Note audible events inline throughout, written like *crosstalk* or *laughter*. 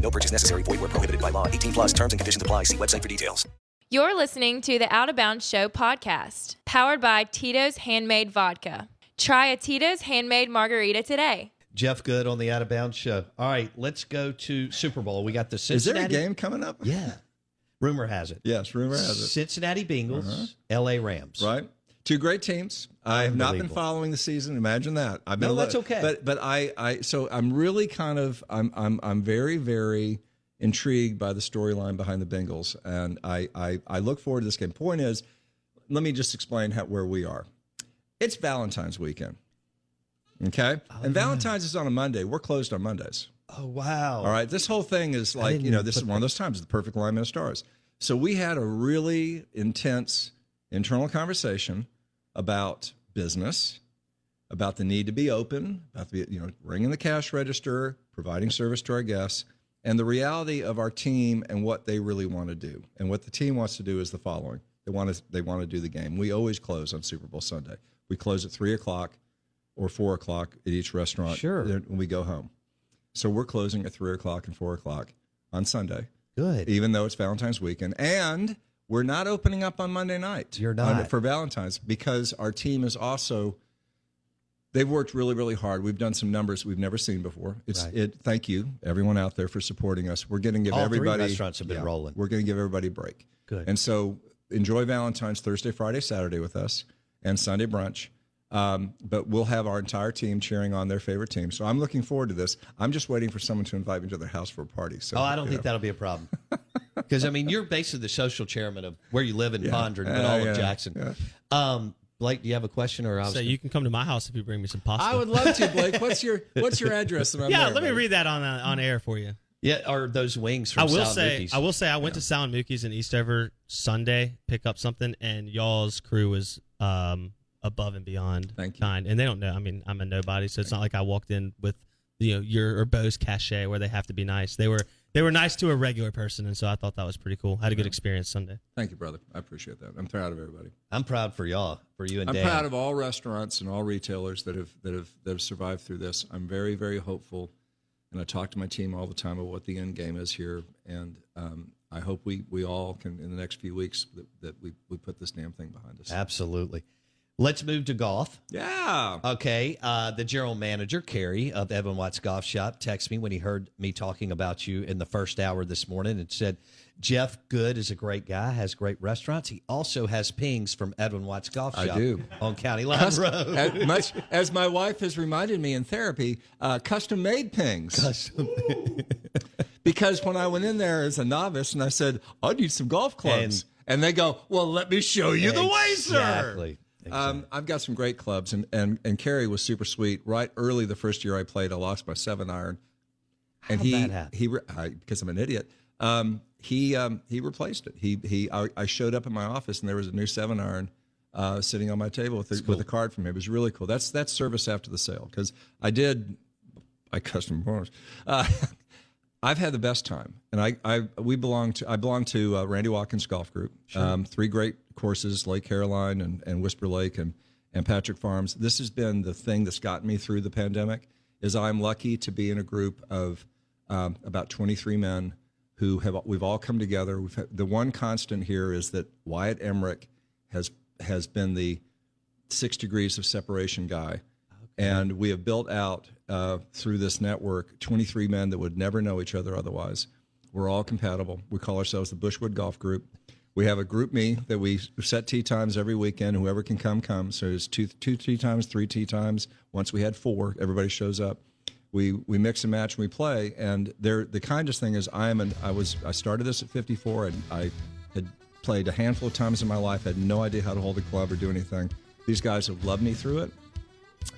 No purchase necessary. Void where prohibited by law. 18 plus terms and conditions apply. See website for details. You're listening to the Out of Bounds Show podcast, powered by Tito's Handmade Vodka. Try a Tito's Handmade Margarita today. Jeff Good on the Out of Bounds show. All right, let's go to Super Bowl. We got the Cincinnati. Is there a game coming up? Yeah. Rumor has it. Yes, rumor has it. Cincinnati Bengals, Uh-huh. L.A. Rams. Right. Two great teams. I have not been following the season. Imagine that. I've been No, a li- that's okay. But but I I so I'm really kind of I'm I'm I'm very very intrigued by the storyline behind the Bengals, and I I I look forward to this game. Point is, let me just explain how where we are. It's Valentine's weekend. Okay, Oh, and Valentine's is on a Monday. We're closed on Mondays. Oh wow. All right. This whole thing is like, you know, this is put one of those times, the perfect alignment of stars. So we had a really intense internal conversation about business, about the need to be open, about the, you know, ringing the cash register, providing service to our guests, and the reality of our team and what they really want to do. And what the team wants to do is the following. They want to they want to do the game. We always close on Super Bowl Sunday. We close at three o'clock or four o'clock at each restaurant Sure. when we go home. So we're closing at three o'clock and four o'clock on Sunday, Good. even though it's Valentine's weekend. And we're not opening up on Monday night. You're on- not. for Valentine's because our team is also. They've worked really, really hard. We've done some numbers we've never seen before. It's Right. it. Thank you, everyone out there, for supporting us. We're going to give All three everybody. restaurants have been rolling. We're going to give everybody a break. Good. And so enjoy Valentine's Thursday, Friday, Saturday with us, and Sunday brunch. Um, but we'll have our entire team cheering on their favorite team. So I'm looking forward to this. I'm just waiting for someone to invite me to their house for a party. So Oh, I don't think know. that'll be a problem. *laughs* Because I mean, you're basically the social chairman of where you live in Fondren, but all yeah, of Jackson. yeah. Um, Blake, do you have a question or I was So you can come to my house if you bring me some pasta. I would love to, Blake. What's your What's your address? Yeah, there, let me read that on uh, on air for you. Yeah, or those wings from I will Sal say, Mookie's. I will say, I went to Sound Mookie's in Eastover Sunday, pick up something, and y'all's crew was um, above and beyond Thank you. kind. And they don't know. I mean, I'm a nobody, so it's not like I walked in with you know your or Bo's cachet where they have to be nice. They were they were nice to a regular person, and so I thought that was pretty cool. I had a good experience Sunday. Thank you, brother. I appreciate that. I'm proud of everybody. I'm proud for y'all, for you and I'm Dan. proud of all restaurants and all retailers that have that have that have survived through this. I'm very very hopeful, and I talk to my team all the time about what the end game is here, and um, I hope we we all can in the next few weeks that, that we we put this damn thing behind us. Absolutely. Let's move to golf. Yeah. Okay. Uh, the general manager, Kerry of Edwin Watts Golf Shop, texted me when he heard me talking about you in the first hour this morning and said, Jeff Good is a great guy, has great restaurants. He also has pings from Edwin Watts Golf Shop I do. on County Line Road. as much as my wife has reminded me in therapy, uh, custom made pings. Custom. *laughs* because when I went in there as a novice and I said, I need some golf clubs. And, they go, Well, let me show you the way, sir. Exactly. Um, I've got some great clubs, and, and, and Kerry was super sweet. Right early the first year I played, I lost my seven iron. And How'd he, he I, because I'm an idiot, um, he um, he replaced it. He he I, I showed up in my office and there was a new seven iron uh, sitting on my table with a, with a card from him. It was really cool. That's that's service after the sale because I did I custom bonus. Uh, *laughs* I've had the best time, and I, I we belong to I belong to uh, Randy Watkins Golf Group. Um, three great courses: Lake Caroline and, and Whisper Lake and and Patrick Farms. This has been the thing that's gotten me through the pandemic. Is I'm lucky to be in a group of um, about 23 men who have we've all come together. We've had, the one constant here is that Wyatt Emmerich has has been the six degrees of separation guy. And we have built out uh, through this network 23 men that would never know each other otherwise. We're all compatible. We call ourselves the Bushwood Golf Group. We have a GroupMe that we set tee times every weekend. Whoever can come, come. So it's two, two tee times, three tee times. Once we had four, everybody shows up. We we mix and match and we play. And they're, the kindest thing is I am an I was I started this at 54 and I had played a handful of times in my life. Had no idea how to hold a club or do anything. These guys have loved me through it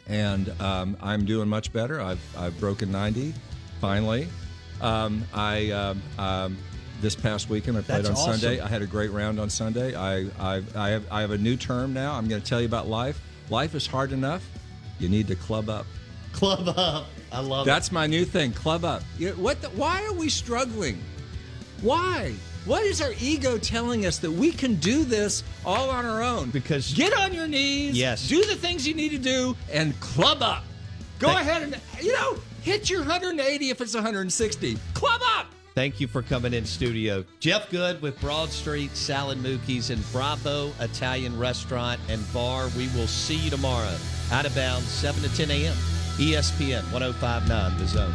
and um, I'm doing much better. I've, I've broken 90 finally. Um, I um, um, this past weekend I played That's on awesome. Sunday. I had a great round on Sunday. I I, I, have, I have a new term now. I'm going to tell you about life. Life is hard enough. You need to club up. Club up. I love That's my new thing. Club up. You know, what? The, why are we struggling? Why? What is our ego telling us that we can do this all on our own? Because- get on your knees. Yes. Do the things you need to do and club up. Go Thank- ahead and you know hit your 180 if it's 160. Club up. Thank you for coming in studio. Jeff Good with Broad Street Sal and Mookies and Bravo Italian Restaurant and Bar. We will see you tomorrow. Out of bounds, 7 to 10 a.m. ESPN 1059 The Zone.